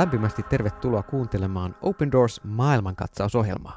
lämpimästi tervetuloa kuuntelemaan Open Doors maailmankatsausohjelmaa.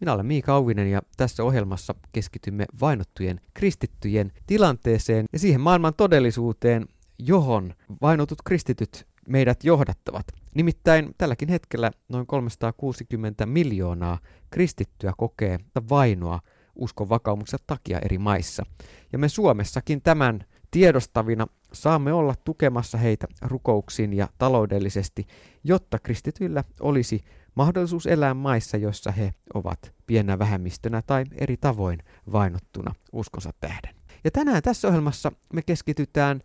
Minä olen Miika Auvinen ja tässä ohjelmassa keskitymme vainottujen kristittyjen tilanteeseen ja siihen maailman todellisuuteen, johon vainotut kristityt meidät johdattavat. Nimittäin tälläkin hetkellä noin 360 miljoonaa kristittyä kokee vainoa uskon vakaumuksen takia eri maissa. Ja me Suomessakin tämän tiedostavina saamme olla tukemassa heitä rukouksin ja taloudellisesti, jotta kristityillä olisi mahdollisuus elää maissa, joissa he ovat pienä vähemmistönä tai eri tavoin vainottuna uskonsa tähden. Ja tänään tässä ohjelmassa me keskitytään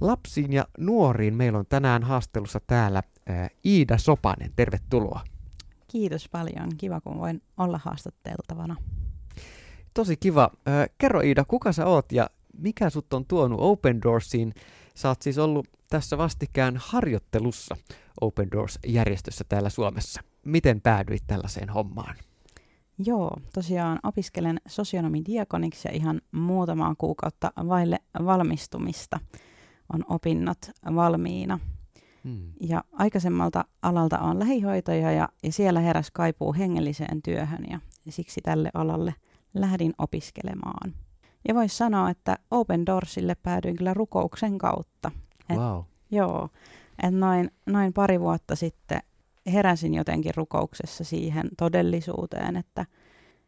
lapsiin ja nuoriin. Meillä on tänään haastelussa täällä ää, Iida Sopanen. Tervetuloa. Kiitos paljon. Kiva, kun voin olla haastatteltavana. Tosi kiva. Kerro Iida, kuka sä oot ja mikä sut on tuonut Open Doorsiin? Sä oot siis ollut tässä vastikään harjoittelussa Open Doors-järjestössä täällä Suomessa. Miten päädyit tällaiseen hommaan? Joo, tosiaan opiskelen sosionomin diakoniksi ja ihan muutamaa kuukautta vaille valmistumista on opinnot valmiina. Hmm. Ja aikaisemmalta alalta on lähihoitaja ja, ja siellä heräs kaipuu hengelliseen työhön ja siksi tälle alalle lähdin opiskelemaan. Ja voisi sanoa, että Open Doorsille päädyin kyllä rukouksen kautta. Et, wow. Joo, että noin, noin pari vuotta sitten heräsin jotenkin rukouksessa siihen todellisuuteen, että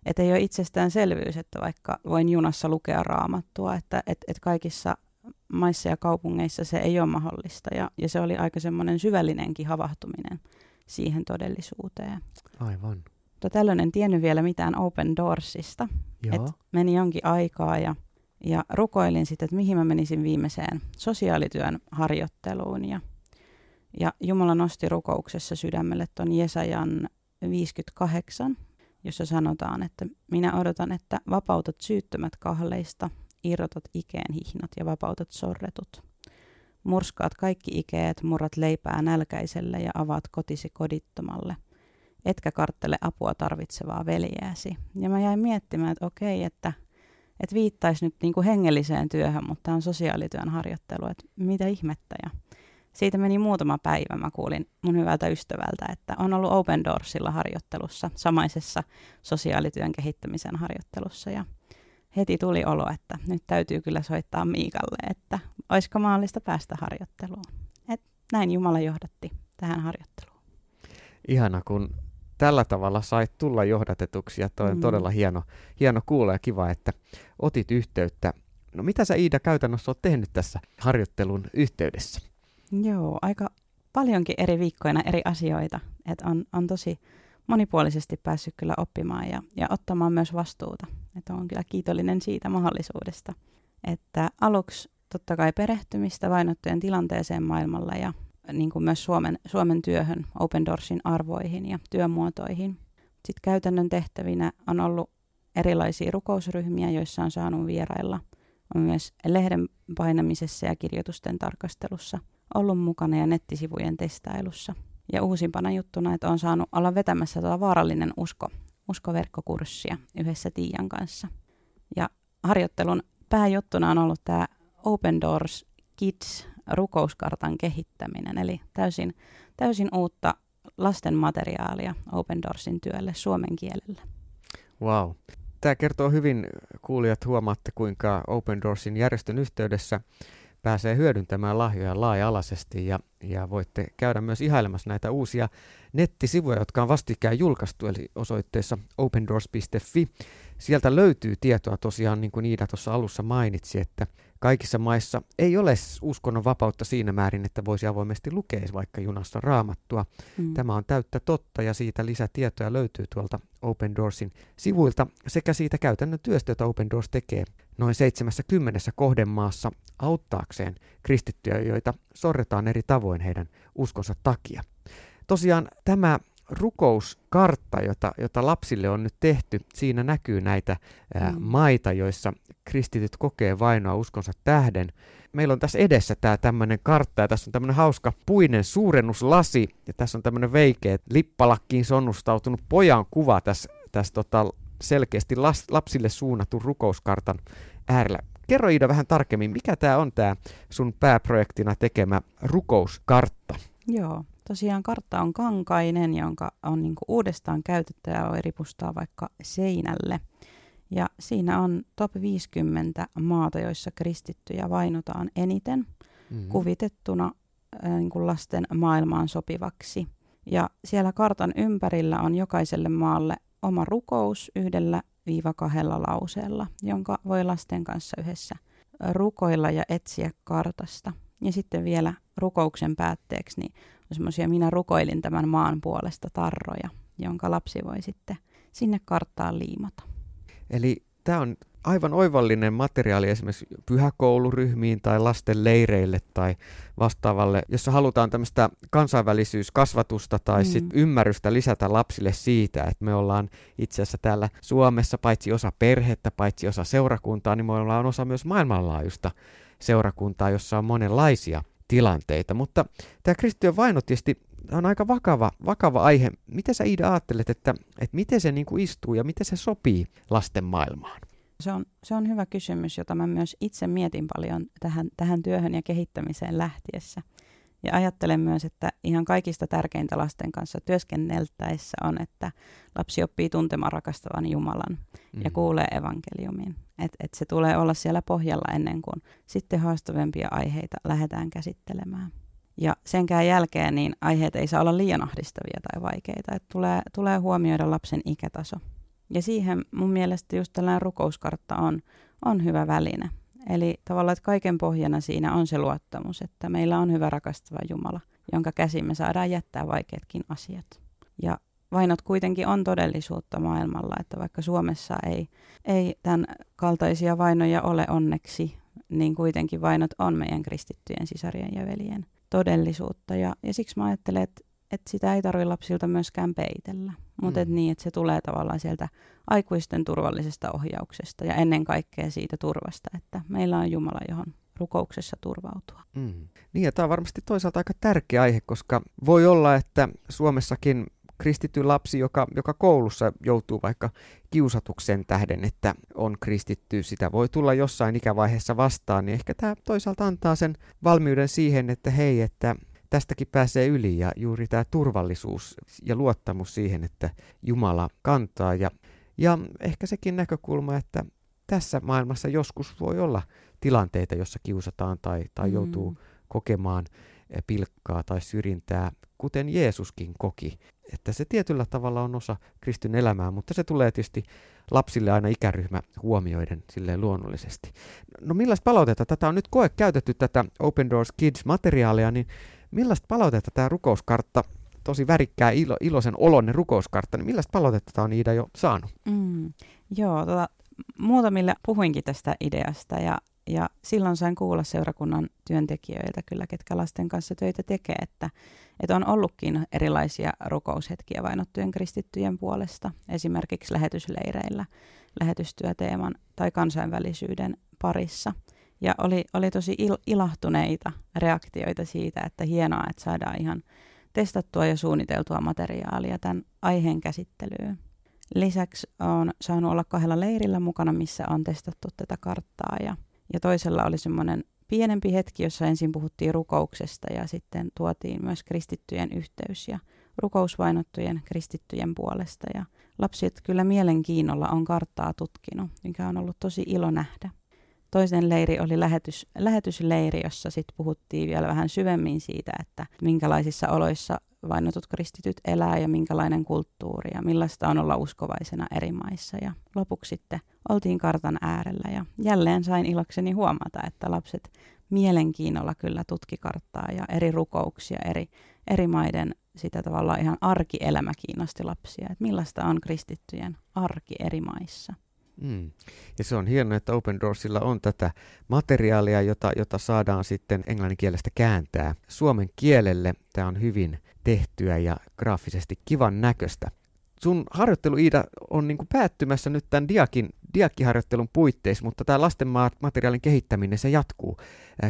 et ei ole itsestäänselvyys, että vaikka voin junassa lukea raamattua, että et, et kaikissa maissa ja kaupungeissa se ei ole mahdollista. Ja, ja se oli aika semmoinen syvällinenkin havahtuminen siihen todellisuuteen. Aivan. Mutta tällöin en tiennyt vielä mitään Open Doorsista. Et meni jonkin aikaa ja, ja rukoilin sitten, että mihin mä menisin viimeiseen sosiaalityön harjoitteluun. Ja, ja Jumala nosti rukouksessa sydämelle tuon Jesajan 58, jossa sanotaan, että minä odotan, että vapautat syyttömät kahleista, irrotat ikeen hihnat ja vapautat sorretut. Murskaat kaikki ikeet, murrat leipää nälkäiselle ja avaat kotisi kodittomalle – etkä karttele apua tarvitsevaa veljääsi. Ja mä jäin miettimään, että okei, että, että viittaisi nyt niin kuin hengelliseen työhön, mutta tämä on sosiaalityön harjoittelu, että mitä ihmettä. Ja siitä meni muutama päivä, mä kuulin mun hyvältä ystävältä, että on ollut Open Doorsilla harjoittelussa, samaisessa sosiaalityön kehittämisen harjoittelussa. Ja heti tuli olo, että nyt täytyy kyllä soittaa Miikalle, että olisiko mahdollista päästä harjoitteluun. Et näin Jumala johdatti tähän harjoitteluun. Ihana, kun tällä tavalla sait tulla johdatetuksi ja toi on mm. todella hieno, hieno kuulla ja kiva, että otit yhteyttä. No mitä sä Iida käytännössä oot tehnyt tässä harjoittelun yhteydessä? Joo, aika paljonkin eri viikkoina eri asioita. Et on, on tosi monipuolisesti päässyt kyllä oppimaan ja, ja ottamaan myös vastuuta. Et on kyllä kiitollinen siitä mahdollisuudesta. Että aluksi totta kai perehtymistä vainottujen tilanteeseen maailmalla ja niin kuin myös Suomen, Suomen työhön, Open Doorsin arvoihin ja työmuotoihin. Sitten käytännön tehtävinä on ollut erilaisia rukousryhmiä, joissa on saanut vierailla. On myös lehden painamisessa ja kirjoitusten tarkastelussa ollut mukana ja nettisivujen testailussa. Ja uusimpana juttuna, että on saanut olla vetämässä tuota vaarallinen usko, uskoverkkokurssia yhdessä Tiian kanssa. Ja harjoittelun pääjuttuna on ollut tämä Open Doors Kids rukouskartan kehittäminen, eli täysin, täysin uutta lasten materiaalia Open Doorsin työlle suomen kielellä. Wow. Tämä kertoo hyvin, kuulijat huomaatte, kuinka Open Doorsin järjestön yhteydessä pääsee hyödyntämään lahjoja laaja-alaisesti ja, ja voitte käydä myös ihailemassa näitä uusia nettisivuja, jotka on vastikään julkaistu, eli osoitteessa opendoors.fi. Sieltä löytyy tietoa tosiaan, niin kuin Iida tuossa alussa mainitsi, että kaikissa maissa ei ole uskonnon vapautta siinä määrin, että voisi avoimesti lukea vaikka junassa raamattua. Mm. Tämä on täyttä totta ja siitä lisätietoja löytyy tuolta Open Doorsin sivuilta sekä siitä käytännön työstä, jota Open Doors tekee noin 70 kohdemaassa auttaakseen kristittyjä, joita sorretaan eri tavoin heidän uskonsa takia. Tosiaan tämä rukouskartta, jota, jota lapsille on nyt tehty, siinä näkyy näitä ää, mm. maita, joissa kristityt kokee vainoa uskonsa tähden. Meillä on tässä edessä tämä tämmöinen kartta ja tässä on tämmöinen hauska puinen suurennuslasi ja tässä on tämmöinen veikeä lippalakkiin sonnustautunut pojan kuva tässä, tässä tota, selkeästi las, lapsille suunnatun rukouskartan äärellä. Kerro Iida vähän tarkemmin, mikä tämä on tämä sun pääprojektina tekemä rukouskartta? Joo, tosiaan kartta on kankainen, jonka on niin uudestaan käytetty ja voi ripustaa vaikka seinälle. Ja siinä on top 50 maata, joissa kristittyjä vainotaan eniten, mm-hmm. kuvitettuna äh, niin kuin lasten maailmaan sopivaksi. Ja siellä kartan ympärillä on jokaiselle maalle oma rukous yhdellä viiva kahdella lauseella, jonka voi lasten kanssa yhdessä rukoilla ja etsiä kartasta. Ja sitten vielä rukouksen päätteeksi, niin semmoisia minä rukoilin tämän maan puolesta tarroja, jonka lapsi voi sitten sinne karttaan liimata. Eli tämä on aivan oivallinen materiaali esimerkiksi pyhäkouluryhmiin tai lasten leireille tai vastaavalle, jossa halutaan tämmöistä kansainvälisyyskasvatusta tai mm. sit ymmärrystä lisätä lapsille siitä, että me ollaan itse asiassa täällä Suomessa paitsi osa perhettä, paitsi osa seurakuntaa, niin me ollaan osa myös maailmanlaajuista seurakuntaa, jossa on monenlaisia tilanteita. Mutta tämä kristittyjen vaino tietysti on aika vakava, vakava aihe. Miten sä Iida ajattelet, että, että miten se niin kuin istuu ja miten se sopii lasten maailmaan? Se on, se on hyvä kysymys, jota mä myös itse mietin paljon tähän, tähän työhön ja kehittämiseen lähtiessä. Ja ajattelen myös, että ihan kaikista tärkeintä lasten kanssa työskenneltäessä on, että lapsi oppii tuntemaan rakastavan Jumalan mm. ja kuulee evankeliumin. Että et se tulee olla siellä pohjalla ennen kuin sitten haastavempia aiheita lähdetään käsittelemään. Ja senkään jälkeen niin aiheet ei saa olla liian ahdistavia tai vaikeita. että tulee, tulee huomioida lapsen ikätaso. Ja siihen mun mielestä just tällainen rukouskartta on, on hyvä väline. Eli tavallaan, että kaiken pohjana siinä on se luottamus, että meillä on hyvä rakastava Jumala, jonka käsiin me saadaan jättää vaikeatkin asiat. Ja vainot kuitenkin on todellisuutta maailmalla, että vaikka Suomessa ei, ei tämän kaltaisia vainoja ole onneksi, niin kuitenkin vainot on meidän kristittyjen sisarien ja veljen todellisuutta. Ja, ja siksi mä ajattelen, että, että sitä ei tarvitse lapsilta myöskään peitellä, mutta mm. niin, että se tulee tavallaan sieltä aikuisten turvallisesta ohjauksesta ja ennen kaikkea siitä turvasta, että meillä on Jumala, johon rukouksessa turvautua. Mm. Niin, ja tämä on varmasti toisaalta aika tärkeä aihe, koska voi olla, että Suomessakin kristitty lapsi, joka, joka koulussa joutuu vaikka kiusatuksen tähden, että on kristitty, sitä voi tulla jossain ikävaiheessa vastaan, niin ehkä tämä toisaalta antaa sen valmiuden siihen, että hei, että tästäkin pääsee yli ja juuri tämä turvallisuus ja luottamus siihen, että Jumala kantaa ja, ja ehkä sekin näkökulma, että tässä maailmassa joskus voi olla tilanteita, jossa kiusataan tai, tai mm. joutuu kokemaan eh, pilkkaa tai syrjintää, kuten Jeesuskin koki. Että se tietyllä tavalla on osa kristin elämää, mutta se tulee tietysti lapsille aina ikäryhmä huomioiden silleen luonnollisesti. No millaista palautetta? Tätä on nyt koe käytetty, tätä Open Doors Kids-materiaalia, niin millaista palautetta tämä rukouskartta, tosi värikkää ilo, iloisen olonne rukouskartta, niin millaista palautetta tämä on Iida jo saanut? Mm, joo, tota, muutamille puhuinkin tästä ideasta ja, ja silloin sain kuulla seurakunnan työntekijöiltä kyllä, ketkä lasten kanssa töitä tekee, että, että on ollutkin erilaisia rukoushetkiä vainottujen kristittyjen puolesta, esimerkiksi lähetysleireillä, lähetystyöteeman tai kansainvälisyyden parissa – ja oli, oli tosi il, ilahtuneita reaktioita siitä, että hienoa, että saadaan ihan testattua ja suunniteltua materiaalia tämän aiheen käsittelyyn. Lisäksi on saanut olla kahdella leirillä mukana, missä on testattu tätä karttaa ja, ja toisella oli semmoinen pienempi hetki, jossa ensin puhuttiin rukouksesta ja sitten tuotiin myös kristittyjen yhteys ja rukousvainottujen kristittyjen puolesta. Ja lapset kyllä mielenkiinnolla on karttaa tutkinut, mikä on ollut tosi ilo nähdä. Toisen leiri oli lähetys, lähetysleiri, jossa sitten puhuttiin vielä vähän syvemmin siitä, että minkälaisissa oloissa vainotut kristityt elää ja minkälainen kulttuuri ja millaista on olla uskovaisena eri maissa. Ja lopuksi sitten oltiin kartan äärellä ja jälleen sain ilokseni huomata, että lapset mielenkiinnolla kyllä tutki karttaa ja eri rukouksia eri, eri maiden sitä tavallaan ihan arkielämä kiinnosti lapsia, että millaista on kristittyjen arki eri maissa. Mm. Ja se on hienoa, että Open Doorsilla on tätä materiaalia, jota, jota saadaan sitten englanninkielestä kääntää suomen kielelle. Tämä on hyvin tehtyä ja graafisesti kivan näköistä. Sun harjoittelu, Iida, on niin päättymässä nyt tämän diakin, diakkiharjoittelun puitteissa, mutta tämä lasten materiaalin kehittäminen, se jatkuu.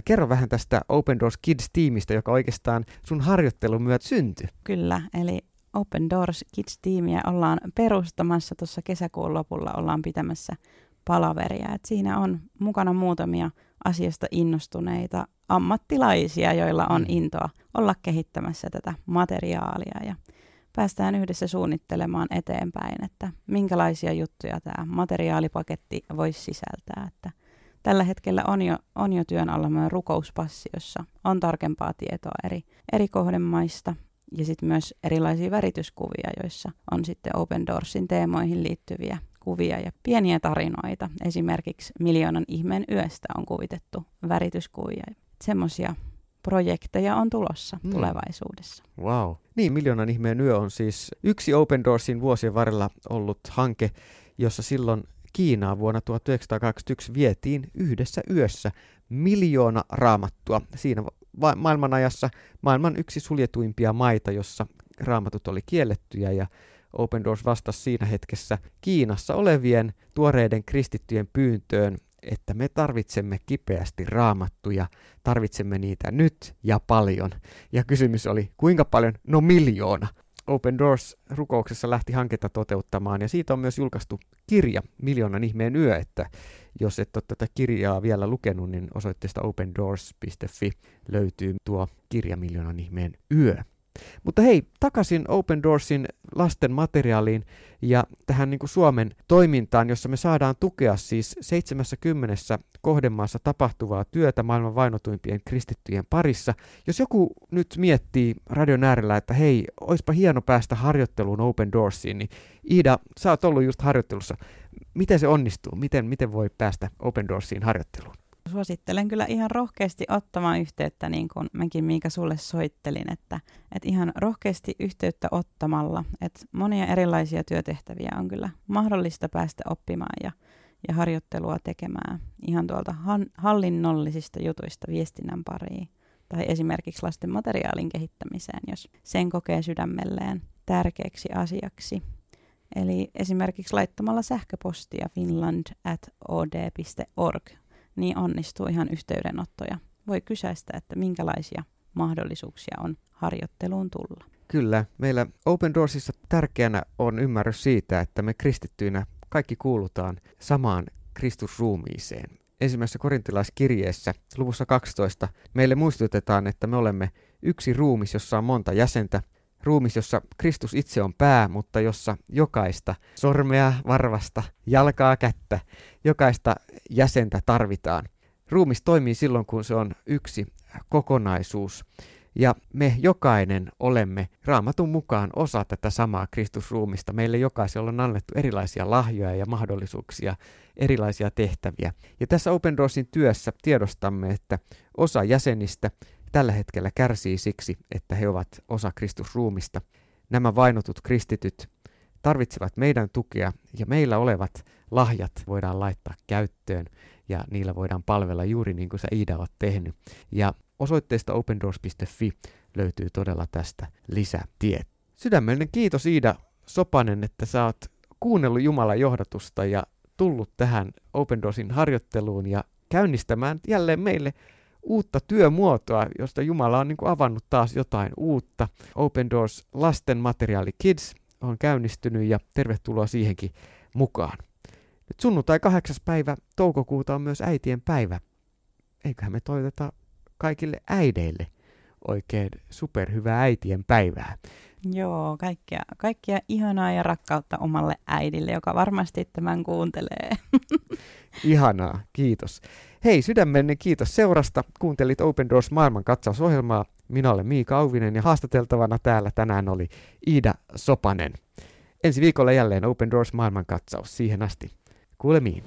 Kerro vähän tästä Open Doors Kids-tiimistä, joka oikeastaan sun harjoittelun myötä syntyi. Kyllä, eli Open Doors Kids-tiimiä ollaan perustamassa tuossa kesäkuun lopulla, ollaan pitämässä palaveria. Et siinä on mukana muutamia asiasta innostuneita ammattilaisia, joilla on mm. intoa olla kehittämässä tätä materiaalia ja päästään yhdessä suunnittelemaan eteenpäin, että minkälaisia juttuja tämä materiaalipaketti voisi sisältää. Että tällä hetkellä on jo, on jo työn alla meidän rukouspassi, jossa on tarkempaa tietoa eri, eri kohdemaista ja sitten myös erilaisia värityskuvia, joissa on sitten Open Doorsin teemoihin liittyviä kuvia ja pieniä tarinoita. Esimerkiksi Miljoonan ihmeen yöstä on kuvitettu värityskuvia. Semmoisia projekteja on tulossa mm. tulevaisuudessa. Wow. Niin, Miljoonan ihmeen yö on siis yksi Open Doorsin vuosien varrella ollut hanke, jossa silloin Kiinaa vuonna 1921 vietiin yhdessä yössä miljoona raamattua. Siinä va- maailmanajassa maailman yksi suljetuimpia maita, jossa raamatut oli kiellettyjä ja Open Doors vastasi siinä hetkessä Kiinassa olevien tuoreiden kristittyjen pyyntöön, että me tarvitsemme kipeästi raamattuja, tarvitsemme niitä nyt ja paljon. Ja kysymys oli, kuinka paljon? No miljoona. Open Doors-rukouksessa lähti hanketta toteuttamaan ja siitä on myös julkaistu kirja Miljoonan ihmeen yö, että jos et ole tätä kirjaa vielä lukenut, niin osoitteesta opendoors.fi löytyy tuo kirja Miljoonan ihmeen yö. Mutta hei, takaisin Open Doorsin lasten materiaaliin ja tähän niin kuin Suomen toimintaan, jossa me saadaan tukea siis 70 kohdemaassa tapahtuvaa työtä maailman vainotuimpien kristittyjen parissa. Jos joku nyt miettii radion äärellä, että hei, oispa hieno päästä harjoitteluun Open Doorsiin, niin Iida, sä oot ollut just harjoittelussa. Miten se onnistuu? Miten, miten voi päästä Open Doorsiin harjoitteluun? Suosittelen kyllä ihan rohkeasti ottamaan yhteyttä, niin kuin mäkin Miika sulle soittelin, että, että ihan rohkeasti yhteyttä ottamalla, että monia erilaisia työtehtäviä on kyllä mahdollista päästä oppimaan ja, ja harjoittelua tekemään ihan tuolta han, hallinnollisista jutuista viestinnän pariin tai esimerkiksi lasten materiaalin kehittämiseen, jos sen kokee sydämelleen tärkeäksi asiaksi. Eli esimerkiksi laittamalla sähköpostia finland niin onnistuu ihan yhteydenottoja. Voi kysäistä, että minkälaisia mahdollisuuksia on harjoitteluun tulla. Kyllä, meillä Open Doorsissa tärkeänä on ymmärrys siitä, että me kristittyinä kaikki kuulutaan samaan Kristusruumiiseen. Ensimmäisessä korintilaiskirjeessä luvussa 12 meille muistutetaan, että me olemme yksi ruumis, jossa on monta jäsentä, ruumis, jossa Kristus itse on pää, mutta jossa jokaista sormea, varvasta, jalkaa, kättä, jokaista jäsentä tarvitaan. Ruumis toimii silloin, kun se on yksi kokonaisuus. Ja me jokainen olemme raamatun mukaan osa tätä samaa Kristusruumista. Meille jokaisella on annettu erilaisia lahjoja ja mahdollisuuksia, erilaisia tehtäviä. Ja tässä Open Doorsin työssä tiedostamme, että osa jäsenistä tällä hetkellä kärsii siksi, että he ovat osa Kristusruumista. Nämä vainotut kristityt tarvitsevat meidän tukea ja meillä olevat lahjat voidaan laittaa käyttöön ja niillä voidaan palvella juuri niin kuin sä Iida oot tehnyt. Ja osoitteesta opendoors.fi löytyy todella tästä lisätiet. Sydämellinen kiitos Iida Sopanen, että sä oot kuunnellut Jumalan johdatusta ja tullut tähän Open Doorsin harjoitteluun ja käynnistämään jälleen meille uutta työmuotoa, josta Jumala on niin kuin avannut taas jotain uutta. Open Doors lasten materiaali Kids on käynnistynyt ja tervetuloa siihenkin mukaan. Nyt sunnuntai 8. päivä toukokuuta on myös äitien päivä. Eiköhän me toivoteta kaikille äideille oikein superhyvää äitien päivää. Joo, kaikkea, kaikkea ihanaa ja rakkautta omalle äidille, joka varmasti tämän kuuntelee. Ihanaa, kiitos. Hei, sydämellinen kiitos seurasta. Kuuntelit Open Doors maailman katsausohjelmaa. Minä olen Miika Auvinen ja haastateltavana täällä tänään oli Iida Sopanen. Ensi viikolla jälleen Open Doors maailman katsaus. Siihen asti. Kuulemiin.